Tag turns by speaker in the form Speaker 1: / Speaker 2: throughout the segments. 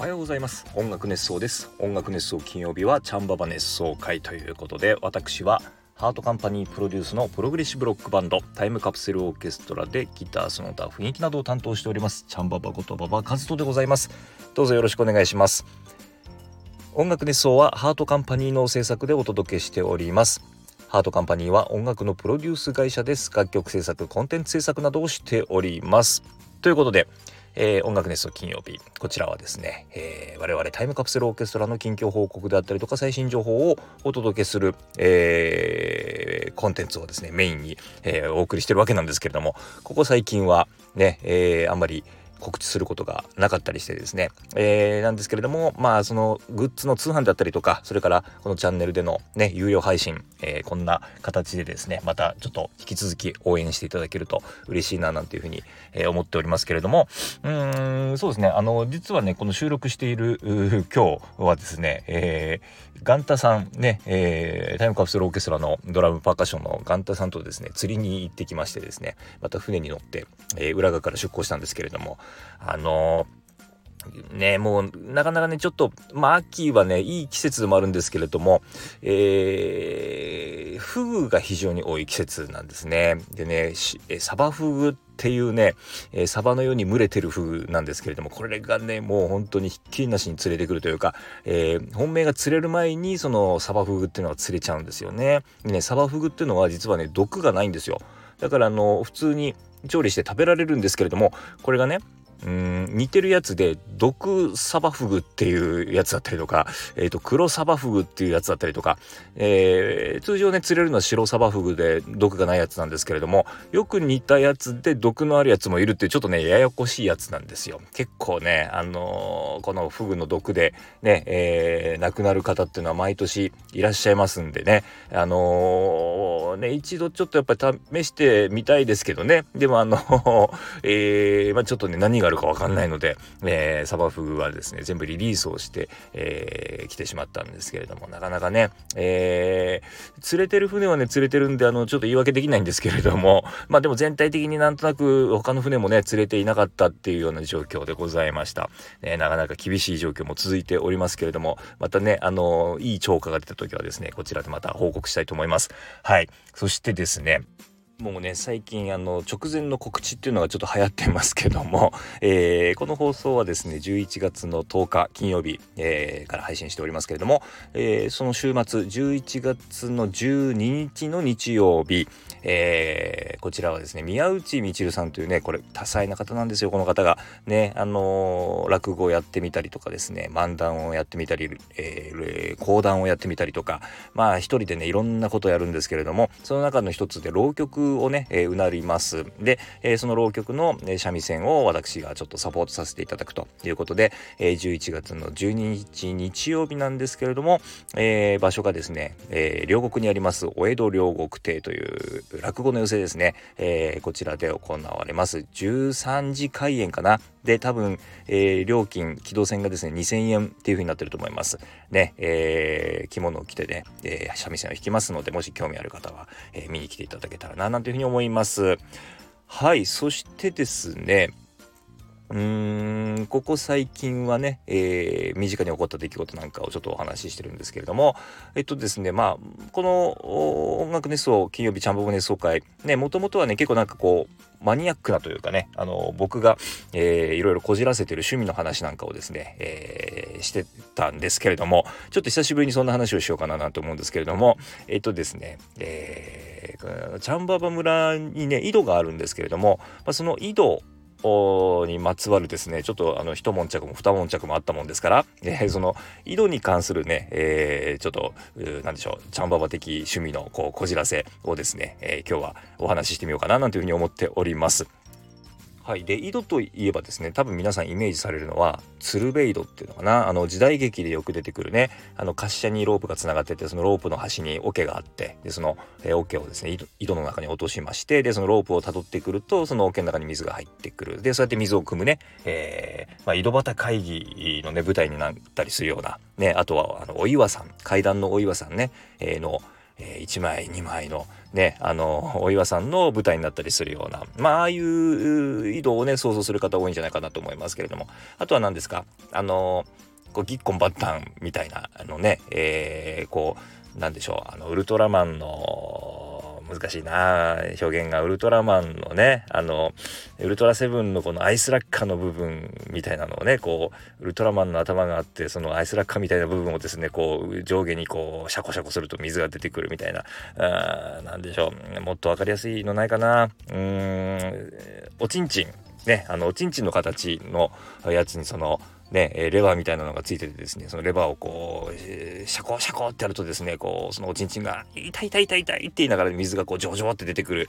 Speaker 1: おはようございます。音楽熱想です。音楽熱想金曜日はチャンババ熱想回ということで私はハートカンパニープロデュースのプログレッシブロックバンドタイムカプセルオーケストラでギターその他雰囲気などを担当しておりますチャンババことババカズトでございます。どうぞよろしくお願いします。音楽熱想はハートカンパニーの制作でお届けしております。ハートカンパニーは音楽のプロデュース会社です。楽曲制作コンテンツ制作などをしております。ということでえー、音楽熱奏金曜日。こちらはですね、えー、我々タイムカプセルオーケストラの近況報告であったりとか最新情報をお届けする、えー、コンテンツをですねメインに、えー、お送りしてるわけなんですけれどもここ最近はね、えー、あんまり告知することがなかったりしてですね、えー、なんですけれどもまあそのグッズの通販だったりとかそれからこのチャンネルでのね有料配信、えー、こんな形でですねまたちょっと引き続き応援していただけると嬉しいななんていうふうに、えー、思っておりますけれども。うんそうですね。あの実はねこの収録している今日はですね、えー、ガンタさんね、えー、タイムカプセルオーケストラのドラムパーカッションのガンタさんとですね釣りに行ってきましてですねまた船に乗って、えー、裏側から出港したんですけれどもあのね、もうなかなかねちょっとまあ秋はねいい季節でもあるんですけれども、えー、フグが非常に多い季節なんですね。でねサバフグっていうね、えー、サバのように群れてる風なんですけれどもこれがねもう本当にひっきりなしに釣れてくるというか、えー、本命が釣れる前にそのサバフグっていうのは釣れちゃうんですよね。でねサバフグっていうのは実はね毒がないんですよ。だからあの普通に調理して食べられるんですけれどもこれがねうん似てるやつで毒サバフグっていうやつだったりとか、えー、と黒サバフグっていうやつだったりとか、えー、通常ね釣れるのは白サバフグで毒がないやつなんですけれどもよく似たやつで毒のあるやつもいるっていうちょっとねややこしいやつなんですよ。結構ねあのー、このフグの毒でね、えー、亡くなる方っていうのは毎年いらっしゃいますんでね。あのー、ね一度ちょっとやっぱり試してみたいですけどね。でもあの えー、まあちょっとね何があるかわかんないので、えー、サバフグはですね、全部リリースをして、えー、来てしまったんですけれども、なかなかね、えー、釣れてる船はね、釣れてるんで、あの、ちょっと言い訳できないんですけれども、まあでも全体的になんとなく他の船もね、釣れていなかったっていうような状況でございました。ね、なかなか厳しい状況も続いておりますけれども、またね、あの、いい超過が出た時はですね、こちらでまた報告したいと思います。はい。そしてですね、もうね最近あの直前の告知っていうのがちょっと流行ってますけども、えー、この放送はですね11月の10日金曜日、えー、から配信しておりますけれども、えー、その週末11月の12日の日曜日、えー、こちらはですね宮内みちるさんというねこれ多彩な方なんですよこの方が。ねあの、落語をやってみたりとかですね漫談をやってみたり、えー、講談をやってみたりとかまあ一人でねいろんなことをやるんですけれどもその中の一つで浪曲をね、えー、うなります。で、え、その浪曲の、ね、三味線を私がちょっとサポートさせていただくということで、え、11月の12日日曜日なんですけれども、え、場所がですね、え、両国にありますお江戸両国亭という落語の寄せですね、え、こちらで行われます。13時開演かなで、多分、えー、料金、機動線がですね、2000円っていう風になってると思います。ね、えー、着物を着てね、えー、三味線を弾きますので、もし興味ある方は、え、見に来ていただけたらな、なんていう風に思います。はい、そしてですね、うーんここ最近はね、えー、身近に起こった出来事なんかをちょっとお話ししてるんですけれどもえっとですねまあこの音楽熱奏金曜日チャンボボ熱奏会ねもともとはね結構なんかこうマニアックなというかねあの僕が、えー、いろいろこじらせてる趣味の話なんかをですね、えー、してたんですけれどもちょっと久しぶりにそんな話をしようかななんて思うんですけれどもえっとですねえー、チャンババ村にね井戸があるんですけれども、まあ、その井戸にまつわるですねちょっとあの一悶着も二悶着もあったもんですから、えー、その井戸に関するね、えー、ちょっと何でしょうチャンババ的趣味のこうこじらせをですね、えー、今日はお話ししてみようかななんていうふうに思っております。はい、で井戸といえばですね多分皆さんイメージされるのは鶴瓶井戸っていうのかな。あの時代劇でよく出てくるねあの滑車にロープがつながっててそのロープの端に桶があってでその、桶をですね井戸の中に落としましてでそのロープをたどってくるとその桶の中に水が入ってくる。でそうやって水を汲むね、えーまあ、井戸端会議のね舞台になったりするようなねあとはあのお岩さん階段のお岩さんね、えー、のえー、1枚2枚のねあのお岩さんの舞台になったりするようなまあああいう移動をね想像する方多いんじゃないかなと思いますけれども。あとは何ですか？あのこうギッコンバッタンみたいなあのね、えー、こうなんでしょうあのウルトラマンの難しいな。表現がウルトラマンのねあのウルトラセブンのこのアイスラッカーの部分みたいなのをねこうウルトラマンの頭があってそのアイスラッカーみたいな部分をですねこう上下にこうシャコシャコすると水が出てくるみたいな。あなんでしょう。もっと分かりやすいのないかな。うーん。おちんちん。ねあのおちんちんの形のやつにそのね、レバーみたいなのがついててですね、そのレバーをこう、シャコシャコってやるとですね、こう、そのおちんちんが、痛い痛い痛い痛いって言いながら水がこう、ジョジョって出てくる、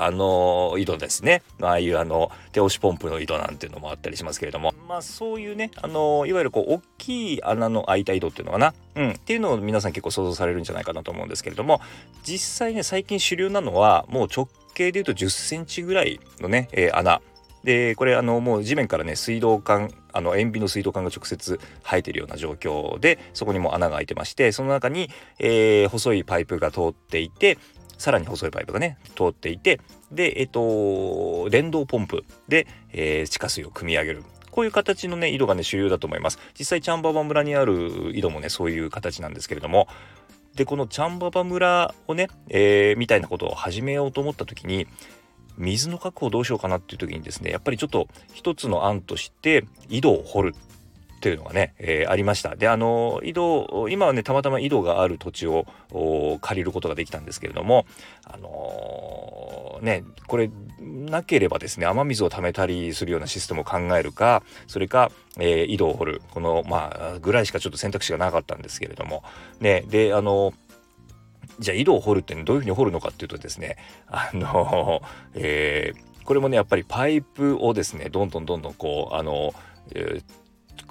Speaker 1: あの井戸ですね。ああいうあの、手押しポンプの井戸なんていうのもあったりしますけれども、まあそういうね、あのいわゆるこう、大きい穴の開いた井戸っていうのかな、うん、っていうのを皆さん結構想像されるんじゃないかなと思うんですけれども、実際ね、最近主流なのは、もう直径で言うと10センチぐらいのね、えー、穴。でこれあのもう地面からね水道管あの塩ビの水道管が直接生えてるような状況でそこにも穴が開いてましてその中に、えー、細いパイプが通っていてさらに細いパイプがね通っていてでえっ、と電動ポンプで、えー、地下水を汲み上げる。こういう形のね井戸がね主流だと思います。実際チャンババ村にある井戸もねそういう形なんですけれども。でこのチャンババ村をね、えー、みたいなことを始めようと思った時に水の確保どうしようかなっていう時にですねやっぱりちょっと一つの案として井戸を掘るっていうのがね、えー、ありました。で、あの、井戸、今はね、たまたま井戸がある土地を借りることができたんですけれども、あのー、ね、これ、なければですね、雨水を貯めたりするようなシステムを考えるか、それか、えー、井戸を掘る、この、まあ、ぐらいしかちょっと選択肢がなかったんですけれども、ね、で、あのじゃあ井戸を掘るってどういうふうに掘るのかっていうとですねあの、えー、これもねやっぱりパイプをですねどんどんどんどんこうあの、え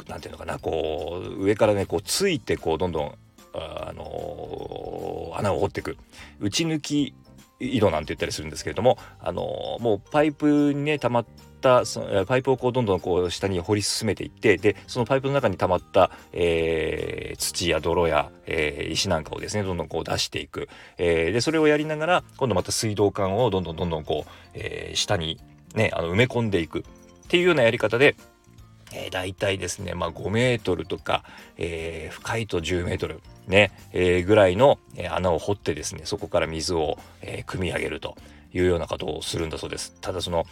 Speaker 1: ー、なんていうのかなこう上からねこうついてこうどんどんあの穴を掘っていく。打ち抜き井戸なんて言ったりするんですけれどもあのもうパイプにね溜まったそのパイプをこうどんどんこう下に掘り進めていってでそのパイプの中に溜まった、えー、土や泥や、えー、石なんかをですねどんどんこう出していく、えー、でそれをやりながら今度また水道管をどんどんどんどんこう、えー、下にねあの埋め込んでいく。っていうようなやり方でえー、大体ですね、まあ、5メートルとか、えー、深いと10メートルね、えー、ぐらいの、穴を掘ってですねそこから水を、え汲み上げるというようなことをするんだそうです。ただその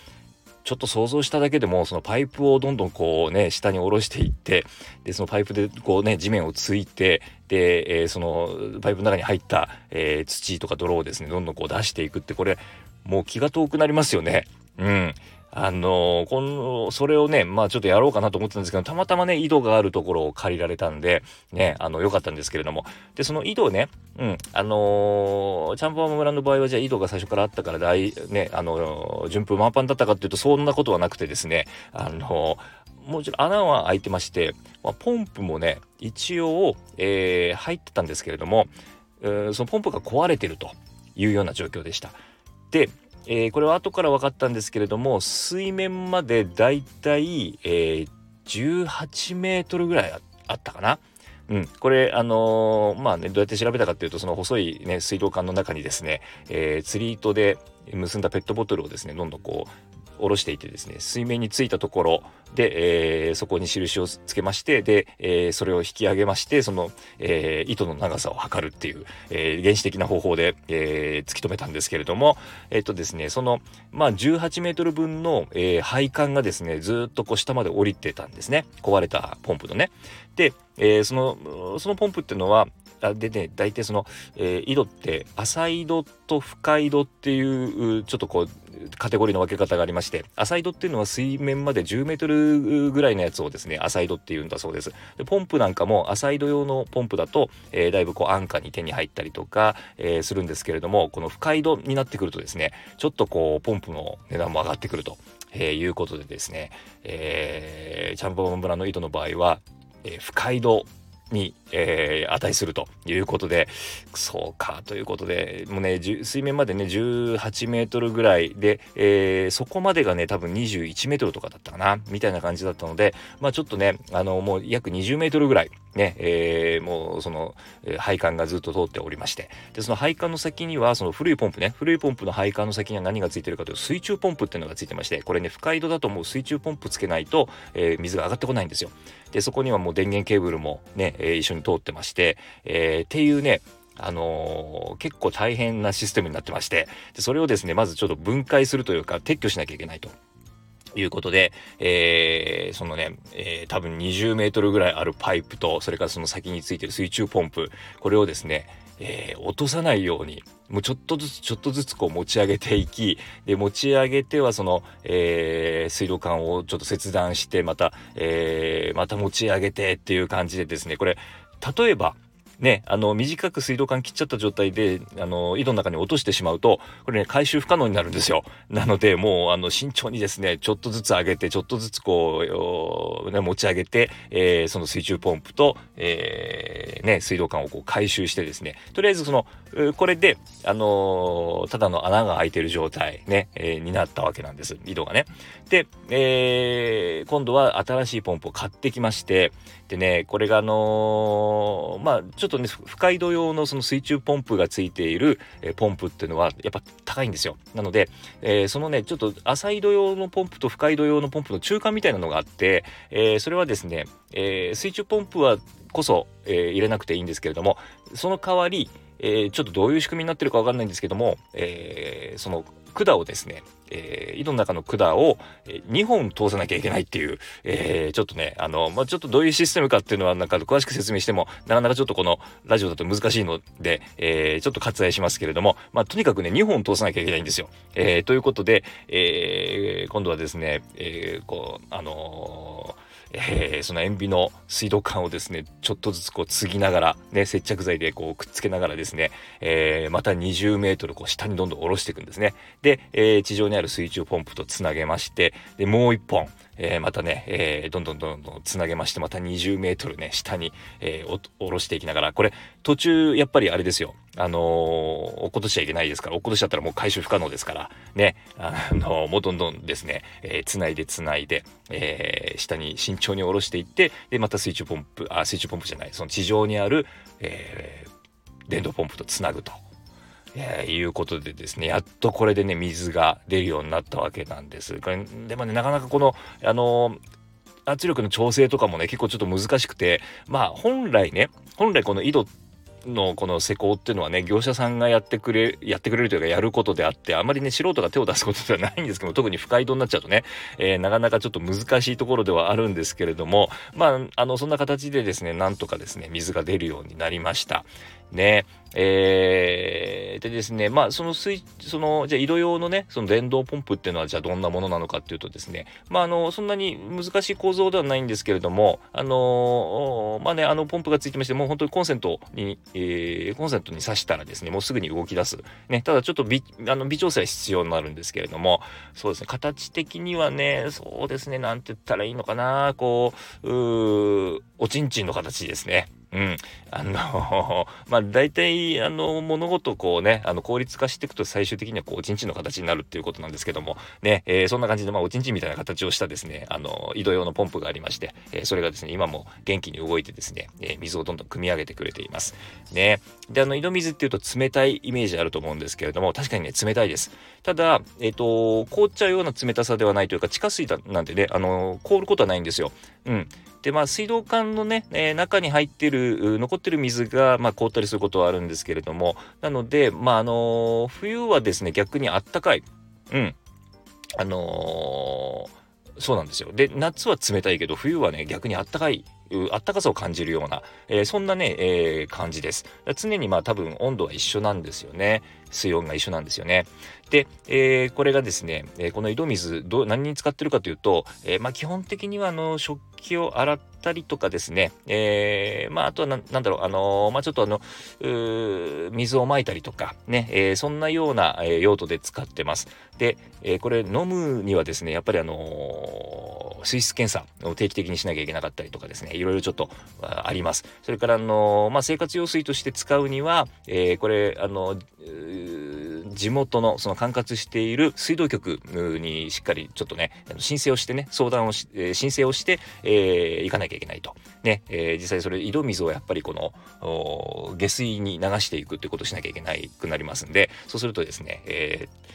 Speaker 1: ちょっと想像しただけでもそのパイプをどんどんこうね下に下ろしていってでそのパイプでこうね地面をついてで、えー、そのパイプの中に入った、えー、土とか泥をですねどんどんこう出していくってこれもう気が遠くなりますよね。うんあの、この、それをね、まあちょっとやろうかなと思ってたんですけど、たまたまね、井戸があるところを借りられたんで、ね、あの、良かったんですけれども。で、その井戸ね、うん、あのー、チャンパー村の場合は、じゃあ井戸が最初からあったから大、ね、あのー、順風満帆だったかっていうと、そんなことはなくてですね、あのもちろん穴は開いてまして、まあ、ポンプもね、一応、えー、入ってたんですけれども、えー、そのポンプが壊れてるというような状況でした。で、えー、これは後から分かったんですけれども水面までだいたい、え、18メートルぐらいあったかな。うん、これあのー、まあねどうやって調べたかっていうとその細いね水道管の中にですね、えー、釣り糸で結んだペットボトルをですねどんどんこう下ろしていてですね水面についたところで、えー、そこに印をつけましてで、えー、それを引き上げましてその、えー、糸の長さを測るっていう、え原始的な方法で、え突き止めたんですけれどもえっとですねそのまあ18メートル分の、え配管がですねずっとこう下まで降りてたんですね壊れたポンプのね。で、えそのそのポンプっていうのはあでね大体その、えー、井戸って浅井戸と深井戸っていうちょっとこうカテゴリーの分け方がありまして浅井戸っていうのは水面まで10メートルぐらいのやつをですね浅井戸っていうんだそうです。でポンプなんかも浅井戸用のポンプだと、えー、だいぶこう安価に手に入ったりとか、えー、するんですけれどもこの深井戸になってくるとですねちょっとこうポンプの値段も上がってくると、えー、いうことでですね、えー、チャンポン村の井戸の場合は、えー、深井戸に、えー、値するということでそうかということでもうね水面までね18メートルぐらいで、えー、そこまでがね多分21メートルとかだったかなみたいな感じだったのでまあちょっとねあのもう約20メートルぐらいね、えー、もうその、配管がずっと通っておりましてでその配管の先にはその古いポンプね古いポンプの配管の先には何がついてるかというと水中ポンプっていうのがついてましてこれね深井戸だともう水中ポンプつけないと、えー、水が上がってこないんですよ。でそこにはもう電源ケーブルもね、えー、一緒に通ってまして、えー、っていうねあのー、結構大変なシステムになってましてでそれをですねまずちょっと分解するというか撤去しなきゃいけないと。いうことで、えー、そのね、えー、多分20メートルぐらいあるパイプと、それからその先についてる水中ポンプ、これをですね、えー、落とさないように、もうちょっとずつちょっとずつこう持ち上げていき、で、持ち上げてはその、えー、水道管をちょっと切断して、また、えー、また持ち上げてっていう感じでですね、これ、例えば、ね、あの、短く水道管切っちゃった状態で、あの、井戸の中に落としてしまうと、これね、回収不可能になるんですよ。なので、もう、あの、慎重にですね、ちょっとずつ上げて、ちょっとずつこう、ね、持ち上げて、えー、その水中ポンプと、えー、ね、水道管をこう回収してですね、とりあえずその、これで、あのー、ただの穴が開いてる状態ね、えー、になったわけなんです。井戸がね。で、えー、今度は新しいポンプを買ってきまして、でね、これがあの、まあ、ちょっとょっとね、深井戸用のその水中ポンプがついている、えポンプっていうのは、やっぱ高いんですよ。なので、えー、そのね、ちょっと浅井戸用のポンプと深井戸用のポンプの中間みたいなのがあって、えー、それはですね、えー、水中ポンプはこそ、えー、入れなくていいんですけれども、その代わり、えー、ちょっとどういう仕組みになってるかわかんないんですけども、えー、その管をですね、えー、井戸の中の管を2本通さなきゃいけないっていう、えー、ちょっとね、あの、まあ、ちょっとどういうシステムかっていうのはなんか詳しく説明しても、なかなかちょっとこのラジオだと難しいので、えー、ちょっと割愛しますけれども、まあ、とにかくね、2本通さなきゃいけないんですよ。えー、ということで、えー、今度はですね、えー、こう、あのえー、その塩ビの水道管をですね、ちょっとずつこう継ぎながら、ね、接着剤でこうくっつけながらですね、えー、また20メートルこう下にどんどん下ろしていくんですね。で、えー、地上にある水中ポンプとつなげまして、で、もう1本、えー、またね、えー、どんどんどんどんつなげまして、また20メートルね、下に、えー、下ろしていきながら、これ、途中、やっぱりあれですよ。あのー、落っことしちゃいけないですから、落っことしちゃったらもう回収不可能ですから、ね、あのー、もうどんどんですね、えー、つないでつないで、えー、下に慎重に下ろしていって、で、また水中ポンプ、あ、水中ポンプじゃない、その地上にある、えー、電動ポンプとつなぐと。えー、いうことでですね、やっとこれでね、水が出るようになったわけなんです。これでもね、なかなかこの、あのー、圧力の調整とかもね、結構ちょっと難しくて、まあ本来ね、本来この井戸のこの施工っていうのはね業者さんがやってくれやってくれるというかやることであってあまりね素人が手を出すことではないんですけど特に深井戸になっちゃうとね、えー、なかなかちょっと難しいところではあるんですけれどもまああのそんな形でですねなんとかですね水が出るようになりましたねえー、でですね、まあ、その水、その、じゃあ、井戸用のね、その電動ポンプっていうのは、じゃあ、どんなものなのかっていうとですね、まあ、あの、そんなに難しい構造ではないんですけれども、あのまあね、あの、ポンプがついてまして、もう本当にコンセントに、えー、コンセントに挿したらですね、もうすぐに動き出す。ね、ただ、ちょっと微、あの、微調整は必要になるんですけれども、そうですね、形的にはね、そうですね、なんて言ったらいいのかな、こう、うーおちんちんの形ですね。うん。あの まあ、大体、あの、物事をこうね、あの、効率化していくと最終的にはこう、おちんちんの形になるっていうことなんですけども、ね、えー、そんな感じで、まあ、おちんちんみたいな形をしたですね、あの、井戸用のポンプがありまして、えー、それがですね、今も元気に動いてですね、えー、水をどんどん汲み上げてくれています。ね。で、あの、井戸水っていうと冷たいイメージあると思うんですけれども、確かにね、冷たいです。ただ、えっ、と、凍っちゃうような冷たさではないというか、地下水だなんてね、あの、凍ることはないんですよ。うん。で、まあ、水道管のね、えー、中に入ってる、残ってる水が、まあ、凍ったりすることはあるんですけれども、なので、まあ、あのー、冬はですね、逆にあったかい。うん。あのー、そうなんですよ。で、夏は冷たいけど、冬はね、逆にあったかいあったかさを感じるような、えー、そんなね、えー、感じです。常にまあ多分温度は一緒なんですよね。水温が一緒なんですよね。で、えー、これがですね、えこの井戸水ど何に使ってるかというと、えまあ基本的にはあの食器を洗ったりとかですね、えまああとはななんだろう、あのまあちょっとあの、水をまいたりとかね、えそんなような、用途で使ってます。で、えこれ飲むにはですね、やっぱりあの水質検査を定期的にしなきゃいけなかったりとかですねいろいろちょっとあります。それからあの、まあ、生活用水として使うには、えー、これあの地元のその管轄している水道局にしっかりちょっとね申請をしてね相談をし、えー、申請をして、えー、行かなきゃいけないと。ね、えー、実際それ井戸水をやっぱりこの下水に流していくってことをしなきゃいけないくなりますんでそうするとですね、えー、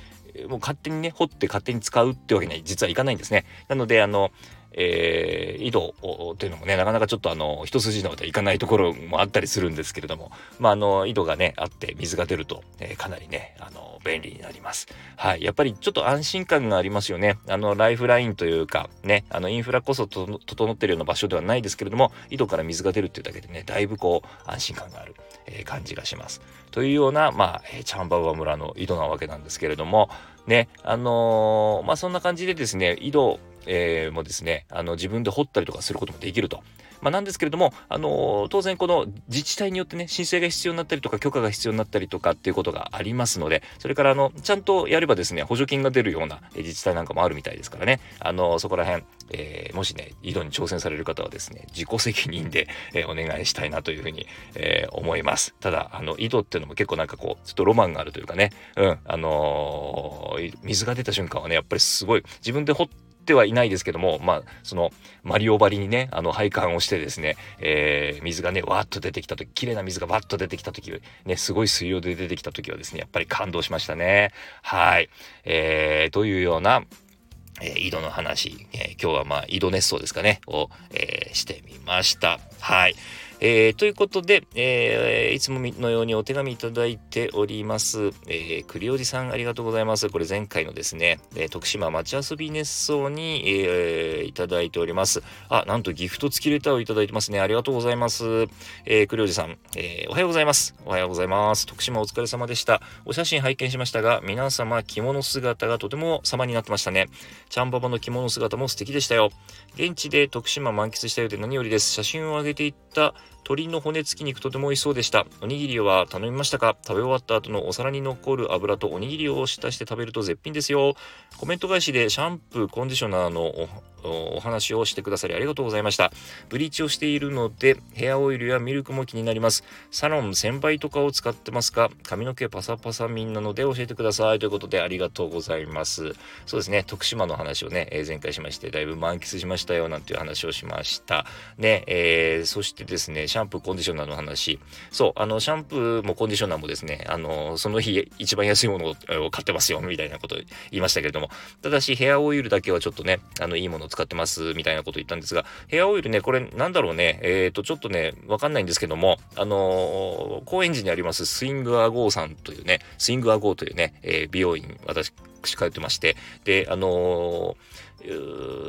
Speaker 1: もう勝手にね掘って勝手に使うってわけには実はいかないんですね。なのであのえー、井戸というのもねなかなかちょっとあの一筋縄ではいかないところもあったりするんですけれどもまああの井戸がねあって水が出ると、えー、かなりねあの便利になります。はい。やっぱりちょっと安心感がありますよね。あのライフラインというかねあのインフラこそ整ってるような場所ではないですけれども井戸から水が出るっていうだけでねだいぶこう安心感がある、えー、感じがします。というようなまあ、えー、チャンババ村の井戸なわけなんですけれどもねあのー、まあそんな感じでですね井戸えー、もですねあの自分で掘ったりとかすることもできると。まあ、なんですけれども、あのー、当然この自治体によってね申請が必要になったりとか許可が必要になったりとかっていうことがありますのでそれからあのちゃんとやればですね補助金が出るような自治体なんかもあるみたいですからね、あのー、そこら辺、えー、もしね井戸に挑戦される方はですね自己責任で、えお願いしたいなというふうに、え思います。ただあの井戸っていうのも結構なんかこうちょっとロマンがあるというかね。うん。あの水が出た瞬間はねやっぱりすごい自分で掘ってってはいないですけども、まあ、その、マリオ張りにね、あの、配管をしてですね、えー、水がね、わーっと出てきた時、綺麗な水がわっと出てきた時、ね、すごい水量で出てきた時はですね、やっぱり感動しましたね。はい。えー、というような、えー、井戸の話、えー、今日はまあ井戸熱奏ですかね、を、えー、してみました。はい。えー、ということで、えー、いつものようにお手紙いただいております。えー、栗おじさんありがとうございます。これ前回のですね、え、徳島町遊び熱奏に、え、いただいております。あ、なんとギフト付きレターをいただいてますね。ありがとうございます。えー、栗おじさん、え、おはようございます。おはようございます。徳島お疲れ様でした。お写真拝見しましたが、皆様着物姿がとても様になってましたね。ちゃんばばの着物姿も素敵でしたよ。現地で徳島満喫したようで何よりです。写真を上げていった鶏の骨付き肉とても美味しそうでした。おにぎりは頼みましたか？食べ終わった後のお皿に残る油とおにぎりを浸して食べると絶品ですよ。コメント返しでシャンプー、コンディショナーのお話をしてくださりありがとうございました。ブリーチをしているので、ヘアオイルやミルクも気になります。サロン1000倍とかを使ってますか髪の毛パサパサミンなので教えてください。ということでありがとうございます。そうですね、徳島の話をね、えー、前回しまして、だいぶ満喫しましたよ、なんていう話をしました。ね、えー、そしてですね、シャンプー、コンディショナーの話。そう、あの、シャンプーもコンディショナーもですね、あの、その日一番安いものを買ってますよ、みたいなこと言いましたけれども、ただしヘアオイルだけはちょっとね、あの、いいもの使ってます、みたいなこと言ったんですが、ヘアオイルね、これなんだろうね、えっ、ー、と、ちょっとね、わかんないんですけども、あのー、高円寺にありますスイングアゴーさんというね、スイングアゴーというね、えー、美容院、私、通ってまして、で、あの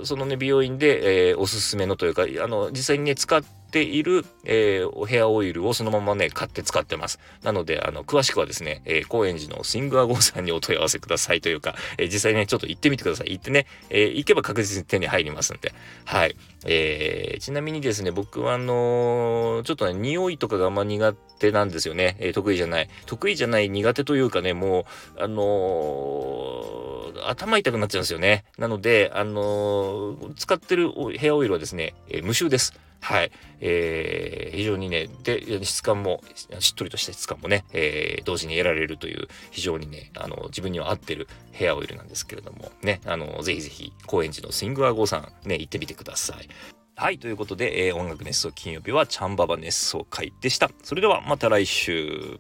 Speaker 1: そのね、美容院で、えー、おすすめのというか、あの、実際にね、使っている、えー、ヘアオイルをそのままね、買って使ってます。なので、あの、詳しくはですね、えー、高円寺のスイングアゴーさんにお問い合わせくださいというか、えー、実際ね、ちょっと行ってみてください。行ってね、えー、行けば確実に手に入りますんで。はい。えー、ちなみにですね、僕はあのー、ちょっとね、匂いとかがあんま苦手なんですよね。えー、得意じゃない。得意じゃない苦手というかね、もう、あのー、頭痛くなっちゃうんですよね。なので、あの使ってるヘアオイルはですね、え無臭です。はい。えー、非常にね、で、質感も、しっとりとした質感もね、えー、同時に得られるという、非常にね、あの、自分には合ってるヘアオイルなんですけれども、ね、あの、ぜひぜひ、高円寺のスイングアゴーさん、ね、行ってみてください。はい、ということで、えー、音楽熱奏金曜日はチャンババ熱奏会でした。それではまた来週。